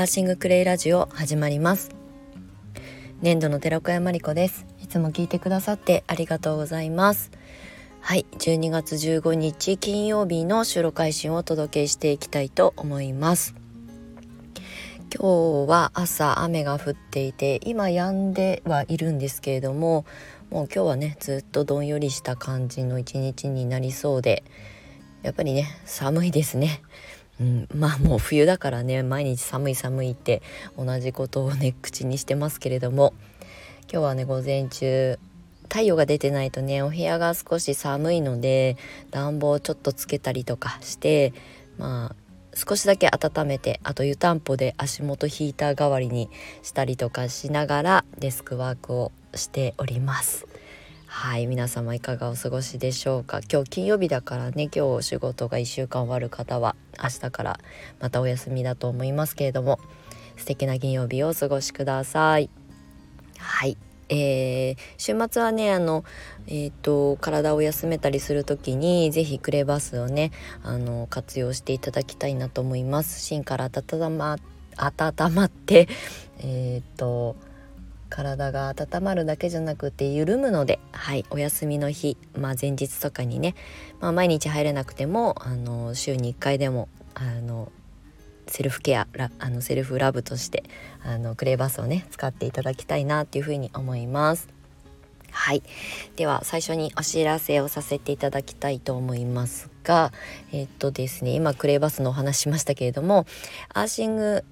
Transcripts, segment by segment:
アーシングクレイラジオ始まります。年度の寺子屋まりこです。いつも聞いてくださってありがとうございます。はい12月15日金曜日の収録配信をお届けしていきたいと思います。今日は朝雨が降っていて今止んではいるんですけれどももう今日はねずっとどんよりした感じの一日になりそうでやっぱりね寒いですね。うん、まあもう冬だからね毎日寒い寒いって同じことをね口にしてますけれども今日はね午前中太陽が出てないとねお部屋が少し寒いので暖房をちょっとつけたりとかしてまあ少しだけ温めてあと湯たんぽで足元ヒーター代わりにしたりとかしながらデスクワークをしております。はい皆様いかがお過ごしでしょうか？今日金曜日だからね今日仕事が1週間終わる方は明日からまたお休みだと思いますけれども素敵な金曜日をお過ごしください。はいえー、週末はねあの、えーと、体を休めたりする時に是非クレバスをねあの活用していただきたいなと思います。芯から温ま温まってえっ、ー、と体が温まるだけじゃなくて緩むので、はい、お休みの日、まあ、前日とかにね、まあ、毎日入れなくてもあの週に1回でもあのセルフケアあのセルフラブとしてあのクレーバスをね使っていただきたいなっていうふうに思います。はい。では、最初にお知らせをさせていただきたいと思いますが、えっとですね、今、クレーバスのお話しましたけれども、アーシング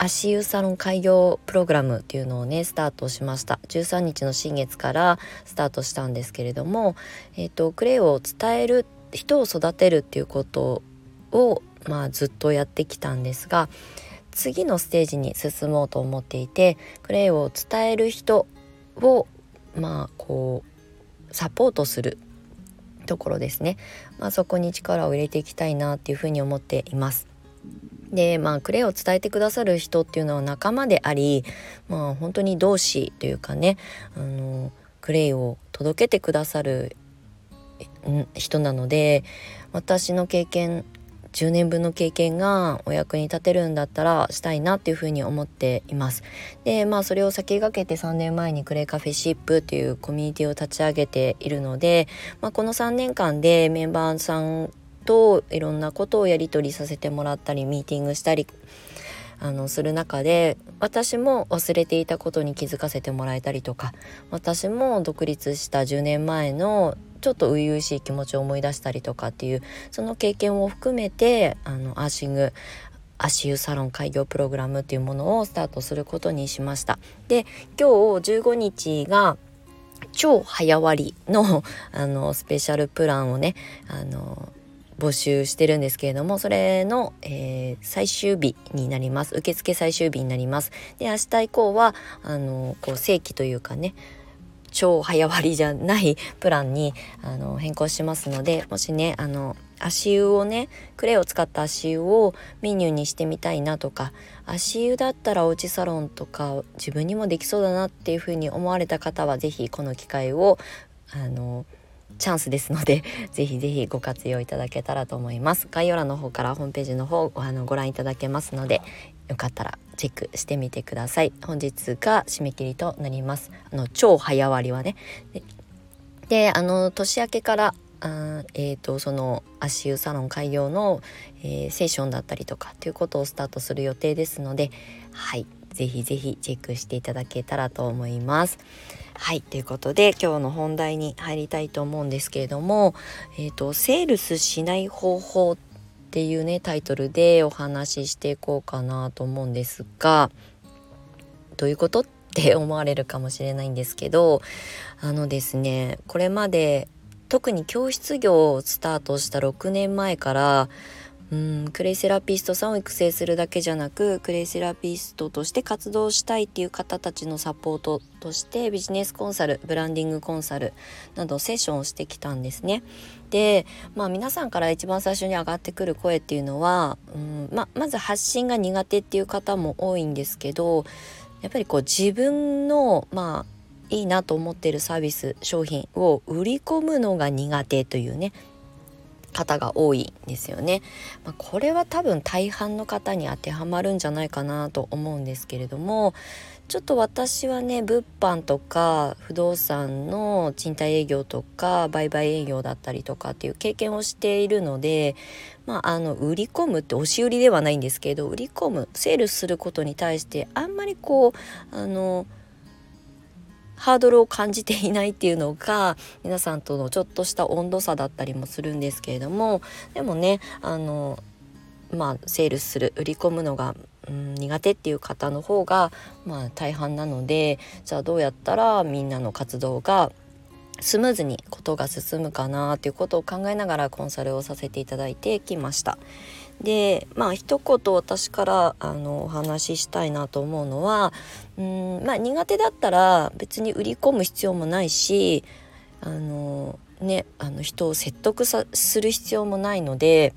足湯サロン開業プログラムっていうのをねスタートしました13日の新月からスタートしたんですけれども、えーと、クレイを伝える人を育てるっていうことを、まあ、ずっとやってきたんですが次のステージに進もうと思っていてクレイを伝える人をまあこうサポートするところですね、まあ、そこに力を入れていきたいなっていうふうに思っています。でまあクレイを伝えてくださる人っていうのは仲間でありまあ本当に同志というかねあのクレイを届けてくださる人なので私の経験10年分の経験がお役に立てるんだったらしたいなっていうふうに思っています。でまあそれを先駆けて3年前にクレイカフェシップっていうコミュニティを立ち上げているので、まあ、この3年間でメンバーさんといろんなことをやり取りさせてもらったりミーティングしたりあのする中で私も忘れていたことに気づかせてもらえたりとか私も独立した10年前のちょっと初々しい気持ちを思い出したりとかっていうその経験を含めてあのアーシング足湯サロン開業プログラムっていうものをスタートすることにしました。で今日15日が超早割のあのスペシャルプランをねあの募集してるんですけれどもそれの、えー、最終日になります。受付最終日になります。で明日以降はあのこう正規というかね超早割じゃない プランにあの変更しますのでもしねあの足湯をねクレイを使った足湯をメニューにしてみたいなとか足湯だったらおうちサロンとか自分にもできそうだなっていうふうに思われた方は是非この機会をあのチャンスですので ぜひぜひご活用いただけたらと思います。概要欄の方からホームページの方あのご覧いただけますのでよかったらチェックしてみてください。本日が締め切りとなります。あの超早割はね。であの年明けからあえーと、その足湯サロン開業の、えー、セッションだったりとかということをスタートする予定ですのではい。ぜひぜひチェックしていただけたらと思います。はいということで今日の本題に入りたいと思うんですけれども、えーと、セールスしない方法っていうねタイトルでお話ししていこうかなと思うんですがどういうことって思われるかもしれないんですけどあのですねこれまで特に教室業をスタートした6年前からうんクレイセラピストさんを育成するだけじゃなくクレイセラピストとして活動したいっていう方たちのサポートとしてビジネスコンサルブランディングコンサルなどセッションをしてきたんですね。で、まあ、皆さんから一番最初に上がってくる声っていうのは、うんままず発信が苦手っていう方も多いんですけどやっぱりこう自分のまあいいなと思っているサービス商品を売り込むのが苦手というね方が多いんですよね。まあ、これは多分大半の方に当てはまるんじゃないかなと思うんですけれどもちょっと私はね物販とか不動産の賃貸営業とか売買営業だったりとかっていう経験をしているのでまああの売り込むって押し売りではないんですけど売り込むセールすることに対してあんまりこうあのハードルを感じていないっていうのが皆さんとのちょっとした温度差だったりもするんですけれどもでもねあのまあセールする売り込むのが、うん、苦手っていう方の方がまあ大半なのでじゃあどうやったらみんなの活動がスムーズにことが進むかなということを考えながらコンサルをさせていただいてきました。でまあ一言私からあのお話ししたいなと思うのはうんまあ苦手だったら別に売り込む必要もないしあのねあの人を説得さする必要もないので。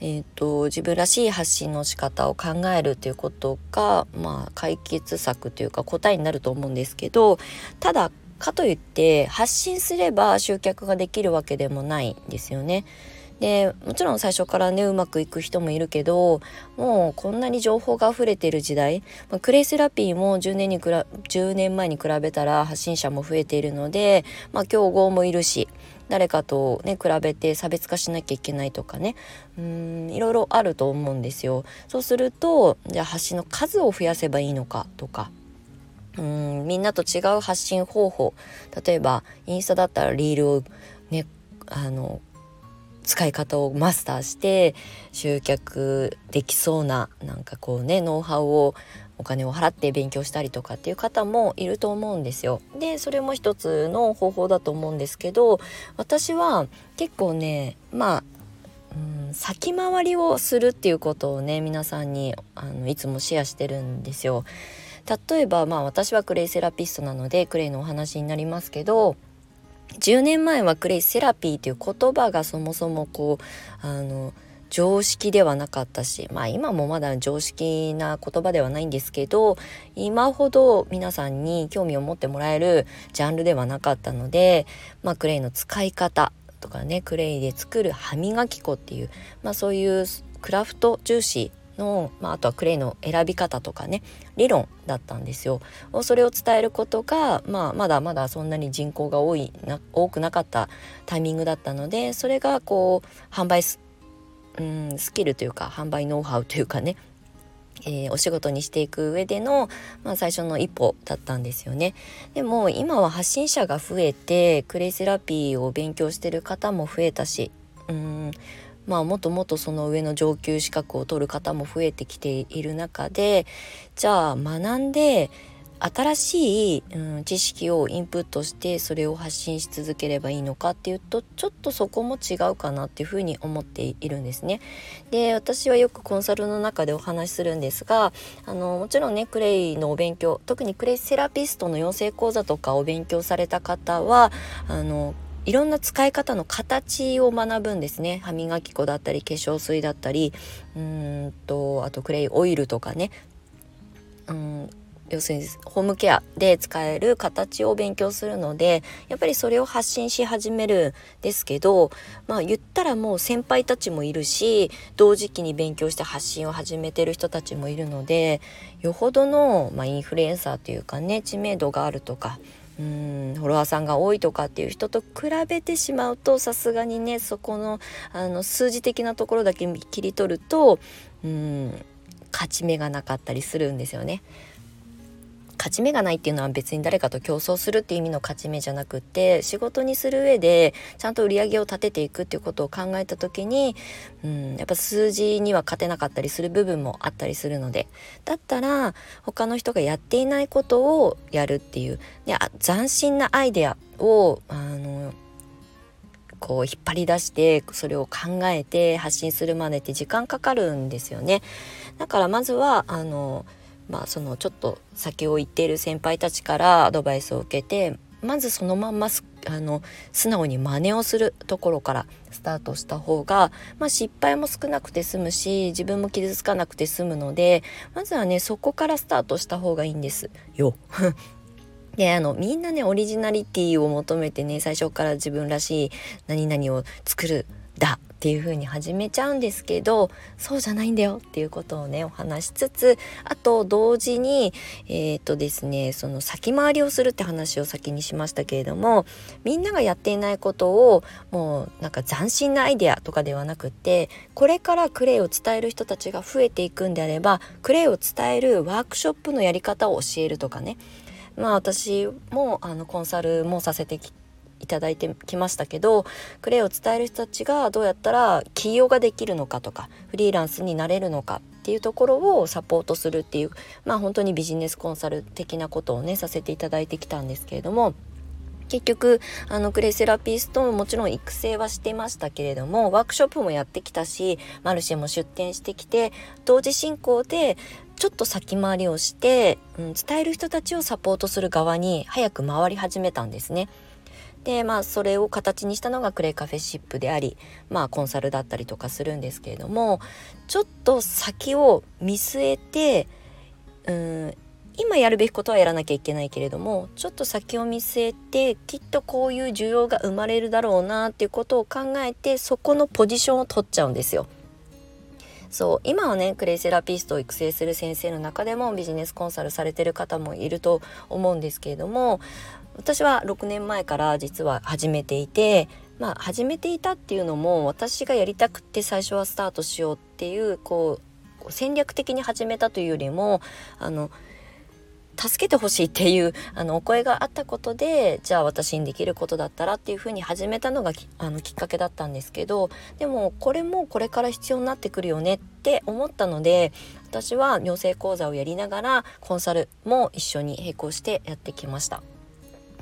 えーと、自分らしい発信の仕方を考えるということが、まあ、解決策というか答えになると思うんですけどただかといって発信すれば集客ができるわけでもないんですよね。でもちろん最初からねうまくいく人もいるけどもうこんなに情報が溢れてる時代、まあ、クレイセラピーも10年にくら10年前に比べたら発信者も増えているので、まあ、競合もいるし誰かとね比べて差別化しなきゃいけないとかねうんいろいろあると思うんですよ。そうするとじゃあ発信の数を増やせばいいのかとかうんみんなと違う発信方法例えばインスタだったらリールをねあの使い方をマスターして集客できそうななんかこうねノウハウをお金を払って勉強したりとかっていう方もいると思うんですよ。でそれも一つの方法だと思うんですけど私は結構ねまあうん先回りをするっていうことをね皆さんにあのいつもシェアしてるんですよ。例えばまあ私はクレイセラピストなのでクレイのお話になりますけど10年前はクレイセラピーという言葉がそもそもこうあの常識ではなかったしまあ今もまだ常識な言葉ではないんですけど今ほど皆さんに興味を持ってもらえるジャンルではなかったので、まあ、クレイの使い方とかねクレイで作る歯磨き粉っていう、まあ、そういうクラフト重視の、まあ、あとはクレイの選び方とかね理論だったんですよ。それを伝えることが、まあ、まだまだそんなに人口が多いな多くなかったタイミングだったのでそれがこう販売ス,、うん、スキルというか販売ノウハウというかねえー、お仕事にしていく上での、まあ、最初の一歩だったんですよね。でも今は発信者が増えてクレイセラピーを勉強してる方も増えたしうんまあ、もっともっとその上の上級資格を取る方も増えてきている中でじゃあ学んで新しい、うん、知識をインプットしてそれを発信し続ければいいのかっていうとちょっとそこも違うかなっていうふうに思っているんですね。で私はよくコンサルの中でお話しするんですがあのもちろんねクレイのお勉強特にクレイセラピストの養成講座とかを勉強された方はあのいろんな使い方の形を学ぶんですね。歯磨き粉だったり化粧水だったり。うんとあとクレイオイルとかね。うん要するにホームケアで使える形を勉強するのでやっぱりそれを発信し始めるんですけどまあ言ったらもう先輩たちもいるし同時期に勉強して発信を始めてる人たちもいるのでよほどの、まあ、インフルエンサーというかね知名度があるとかうんフォロワーさんが多いとかっていう人と比べてしまうとさすがにねそこのあの数字的なところだけ切り取るとうん勝ち目がなかったりするんですよね。勝ち目がないっていうのは別に誰かと競争するっていう意味の勝ち目じゃなくって仕事にする上でちゃんと売り上げを立てていくっていうことを考えた時に、うん、やっぱ数字には勝てなかったりする部分もあったりするのでだったら他の人がやっていないことをやるっていうで斬新なアイデアをあのこう引っ張り出してそれを考えて発信するまでって時間かかるんですよね。だからまずはあのまあ、そのちょっと先を行っている先輩たちからアドバイスを受けてまずそのまんまあの素直に真似をするところからスタートした方が、まあ、失敗も少なくて済むし自分も傷つかなくて済むのでまずはねそこからスタートした方がいいんですよ。であのみんなねオリジナリティを求めてね最初から自分らしい何々を作るだっていう風に始めちゃうんですけどそうじゃないんだよっていうことをねお話しつつあと同時にえっ、ー、とですねその先回りをするって話を先にしましたけれどもみんながやっていないことをもうなんか斬新なアイデアとかではなくってこれからクレイを伝える人たちが増えていくんであればクレイを伝えるワークショップのやり方を教えるとかね。まあ私もあのコンサルもさせてきいただいてきましたけどクレイを伝える人たちがどうやったら起業ができるのかとかフリーランスになれるのかっていうところをサポートするっていうまあ本当にビジネスコンサル的なことをねさせていただいてきたんですけれども。結局あのクレイセラピストももちろん育成はしてましたけれどもワークショップもやってきたしマルシェも出店してきて同時進行でちょっと先回りをして、うん、伝える人たちをサポートする側に早く回り始めたんですね。でまあそれを形にしたのがクレイカフェシップでありまあコンサルだったりとかするんですけれどもちょっと先を見据えてうん今やるべきことはやらなきゃいけないけれどもちょっと先を見据えてきっとこういう需要が生まれるだろうなっていうことを考えてそこのポジションを取っちゃうんですよ。そう今はねクレイセラピストを育成する先生の中でもビジネスコンサルされてる方もいると思うんですけれども私は6年前から実は始めていてまあ始めていたっていうのも私がやりたくて最初はスタートしようっていうこう戦略的に始めたというよりもあの助けてほしいっていうあのお声があったことでじゃあ私にできることだったらっていうふうに始めたのがあのきっかけだったんですけどでもこれもこれから必要になってくるよねって思ったので私は養成講座をやりながらコンサルも一緒に並行してやってきました。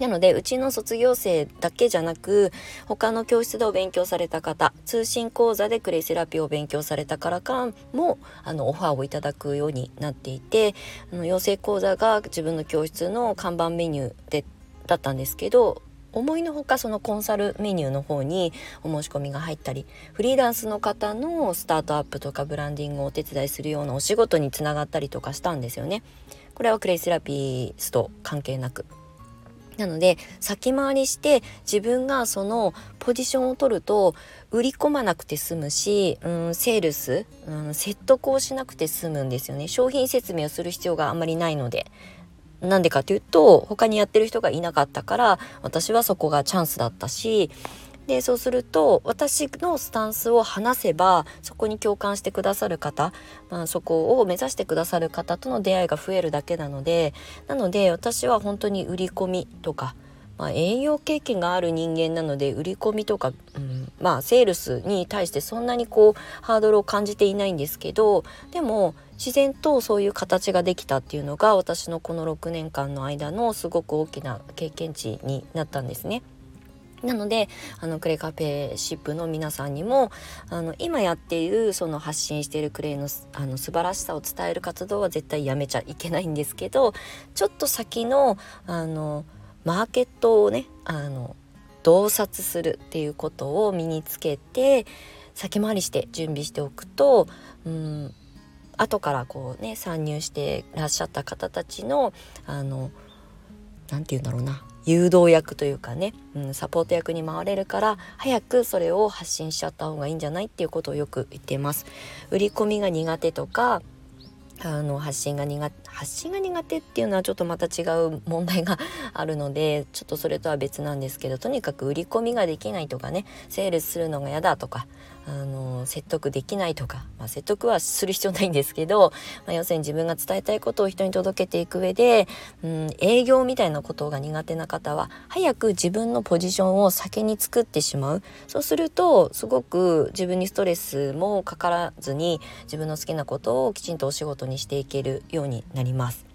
なのでうちの卒業生だけじゃなく他の教室でお勉強された方通信講座でクレイセラピーを勉強されたからかもあのオファーをいただくようになっていてあの養成講座が自分の教室の看板メニューでだったんですけど思いのほかそのコンサルメニューの方にお申し込みが入ったりフリーランスの方のスタートアップとかブランディングをお手伝いするようなお仕事につながったりとかしたんですよね。これはクレイセラピスト関係なくなので先回りして自分がそのポジションを取ると売り込まなくて済むし、うん、セールス、うん、説得をしなくて済むんですよね商品説明をする必要があんまりないので。なんでかというと他にやってる人がいなかったから私はそこがチャンスだったしでそうすると私のスタンスを話せばそこに共感してくださる方、まあ、そこを目指してくださる方との出会いが増えるだけなのでなので私は本当に売り込みとか、まあ、営業経験がある人間なので売り込みとか、うん、まあセールスに対してそんなにこうハードルを感じていないんですけどでも自然とそういう形ができたっていうのが私のこの6年間の間のすごく大きな経験値になったんですね。なのであのクレカフェシップの皆さんにもあの今やっているその発信しているクレイのあの素晴らしさを伝える活動は絶対やめちゃいけないんですけどちょっと先のあのマーケットをねあの洞察するっていうことを身につけて先回りして準備しておくとうん後からこうね参入してらっしゃった方たちのあの何て言うんだろうな誘導役というかね、うん、サポート役に回れるから早くそれを発信しちゃった方がいいんじゃないっていうことをよく言ってます。売り込みが苦手とかあの発信が苦手発信が苦手っていうのはちょっとまた違う問題が あるのでちょっとそれとは別なんですけどとにかく売り込みができないとかねセールスするのが嫌だとかあの説得できないとか、まあ、説得はする必要ないんですけど、まあ、要するに自分が伝えたいことを人に届けていく上で、うん、営業みたいなことが苦手な方は早く自分のポジションを先に作ってしまうそうするとすごく自分にストレスもかからずに自分の好きなことをきちんとお仕事にしていけるようになります。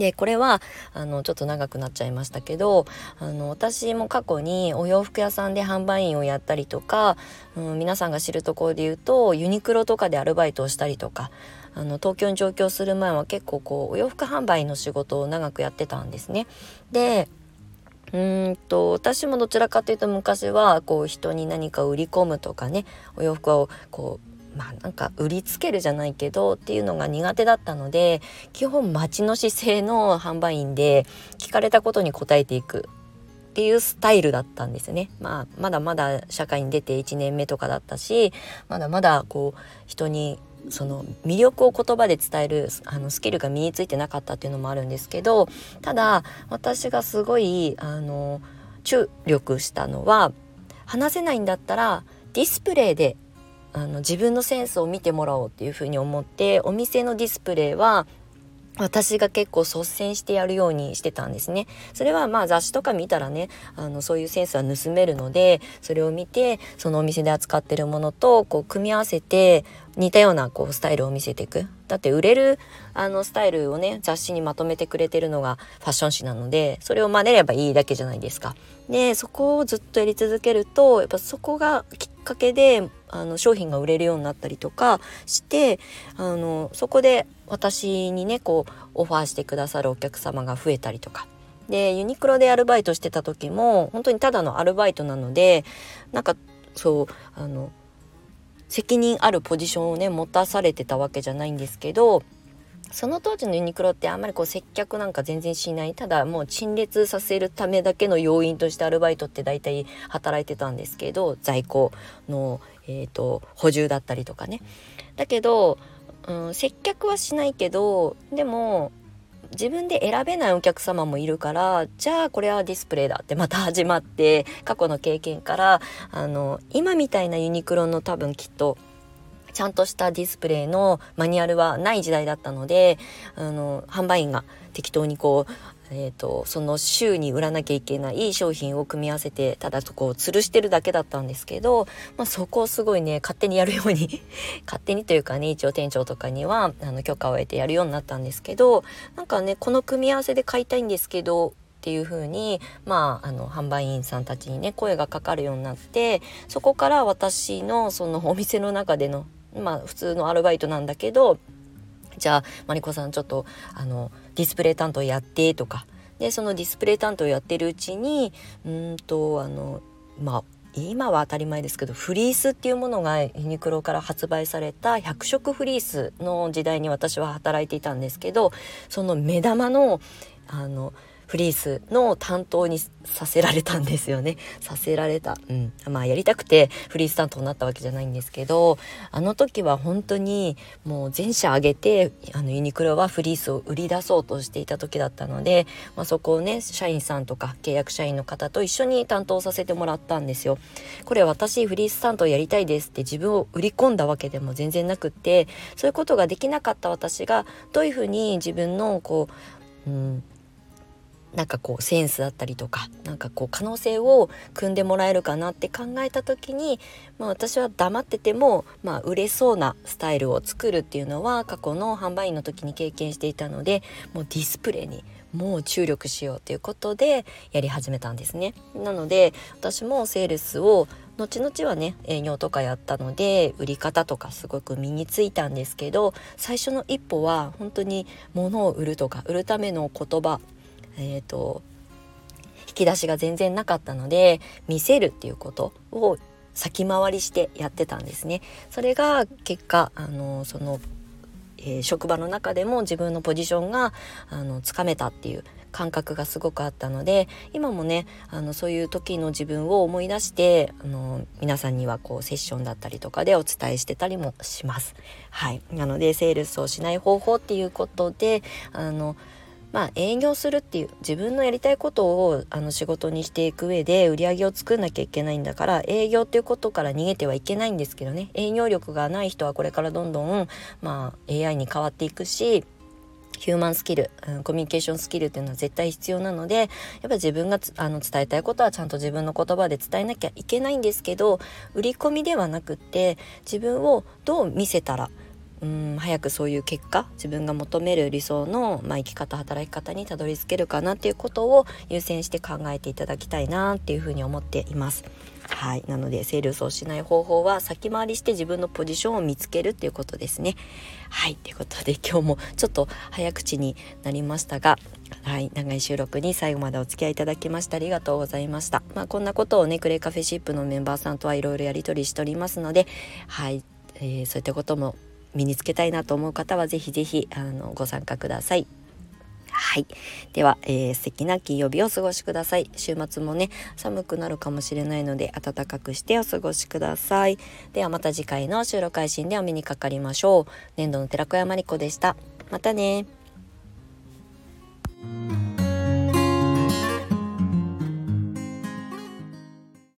でこれはあのちょっと長くなっちゃいましたけどあの私も過去にお洋服屋さんで販売員をやったりとか、うん、皆さんが知るところで言うとユニクロとかでアルバイトをしたりとかあの東京に上京する前は結構こうお洋服販売の仕事を長くやってたんですね。でうんと私もどちらかというと昔はこう人に何か売り込むとかねお洋服をこうまあなんか売りつけるじゃないけどっていうのが苦手だったので基本待ちの姿勢の販売員で聞かれたことに答えていくっていうスタイルだったんですね。まあまだまだ社会に出て1年目とかだったしまだまだこう人にその魅力を言葉で伝えるあのスキルが身についてなかったっていうのもあるんですけどただ私がすごいあの注力したのは話せないんだったらディスプレイであの自分のセンスを見てもらおうっていうふうに思ってお店のディスプレイは私が結構率先してやるようにしてたんですね。それはまあ雑誌とか見たらねあのそういうセンスは盗めるのでそれを見てそのお店で扱ってるものとこう組み合わせて似たようなこうスタイルを見せていく。だって売れるあのスタイルをね雑誌にまとめてくれてるのがファッション誌なのでそれを真似ればいいだけじゃないですか。でそこをずっとやり続けるとやっぱそこがきっかけであの商品が売れるようになったりとかしてあのそこで私にねこうオファーしてくださるお客様が増えたりとかでユニクロでアルバイトしてた時も本当にただのアルバイトなのでなんかそうあの責任あるポジションをね持たされてたわけじゃないんですけどその当時のユニクロってあんまりこう接客なんか全然しないただもう陳列させるためだけの要因としてアルバイトって大体働いてたんですけど在庫の、えーと、補充だったりとかね。だけど、うん、接客はしないけどでも自分で選べないお客様もいるからじゃあこれはディスプレイだってまた始まって過去の経験からあの今みたいなユニクロの多分きっとちゃんとしたディスプレイのマニュアルはない時代だったのであの販売員が適当にこうえーと、その週に売らなきゃいけない商品を組み合わせてただとこう吊るしてるだけだったんですけど、まあ、そこをすごいね勝手にやるように 勝手にというかね一応店長とかにはあの許可を得てやるようになったんですけどなんかねこの組み合わせで買いたいんですけどっていう風にまああの販売員さんたちにね声がかかるようになってそこから私のそのお店の中でのまあ普通のアルバイトなんだけどじゃあマリコさんちょっとあのディスプレイ担当やってとか。でそのディスプレイ担当やってるうちにうんとあのまあ今は当たり前ですけどフリースっていうものがユニクロから発売された100色フリースの時代に私は働いていたんですけどその目玉のあのフリースの担当にさせられたんですよね。させられた。うん。まあやりたくてフリース担当になったわけじゃないんですけど、あの時は本当にもう全社挙げて、あのユニクロはフリースを売り出そうとしていた時だったので、まあ、そこをね、社員さんとか契約社員の方と一緒に担当させてもらったんですよ。これ私フリース担当やりたいですって自分を売り込んだわけでも全然なくって、そういうことができなかった私がどういうふうに自分のこう、うん、なんかこうセンスだったりとかなんかこう可能性を組んでもらえるかなって考えた時に、まあ、私は黙ってても、まあ、売れそうなスタイルを作るっていうのは過去の販売員の時に経験していたのでもうディスプレイにもう注力しようということでやり始めたんですね。なので私もセールスを後々はね営業とかやったので売り方とかすごく身についたんですけど最初の一歩は本当に物を売るとか売るための言葉えーと、引き出しが全然なかったので見せるっていうことを先回りしてやってたんですね。それが結果あのその、えー、職場の中でも自分のポジションがあのつかめたっていう感覚がすごくあったので今もねあのそういう時の自分を思い出してあの皆さんにはこうセッションだったりとかでお伝えしてたりもします。はい、なのでセールスをしない方法っていうことであのまあ、営業するっていう自分のやりたいことをあの仕事にしていく上で売り上げを作んなきゃいけないんだから営業っていうことから逃げてはいけないんですけどね。営業力がない人はこれからどんどん、まあ、AI に変わっていくしヒューマンスキル、うん、コミュニケーションスキルっていうのは絶対必要なのでやっぱ自分があの伝えたいことはちゃんと自分の言葉で伝えなきゃいけないんですけど売り込みではなくって自分をどう見せたらうん早くそういう結果自分が求める理想の、まあ、生き方働き方にたどり着けるかなっていうことを優先して考えていただきたいなっていうふうに思っています。はい、なのでセールスをしない方法は先回りして自分のポジションを見つけるっていうことですね。はいということで今日もちょっと早口になりましたがはい長い収録に最後までお付き合いいただきましてありがとうございました。まあ、こんなことをねクレイカフェシップのメンバーさんとはいろいろやり取りしておりますのではいえー、そういったことも身につけたいなと思う方はぜひぜひあのご参加ください。はい。では、えー、素敵な金曜日をお過ごしください。週末もね、寒くなるかもしれないので、暖かくしてお過ごしください。ではまた次回の収録配信でお目にかかりましょう。年度の寺子山ま子でした。またね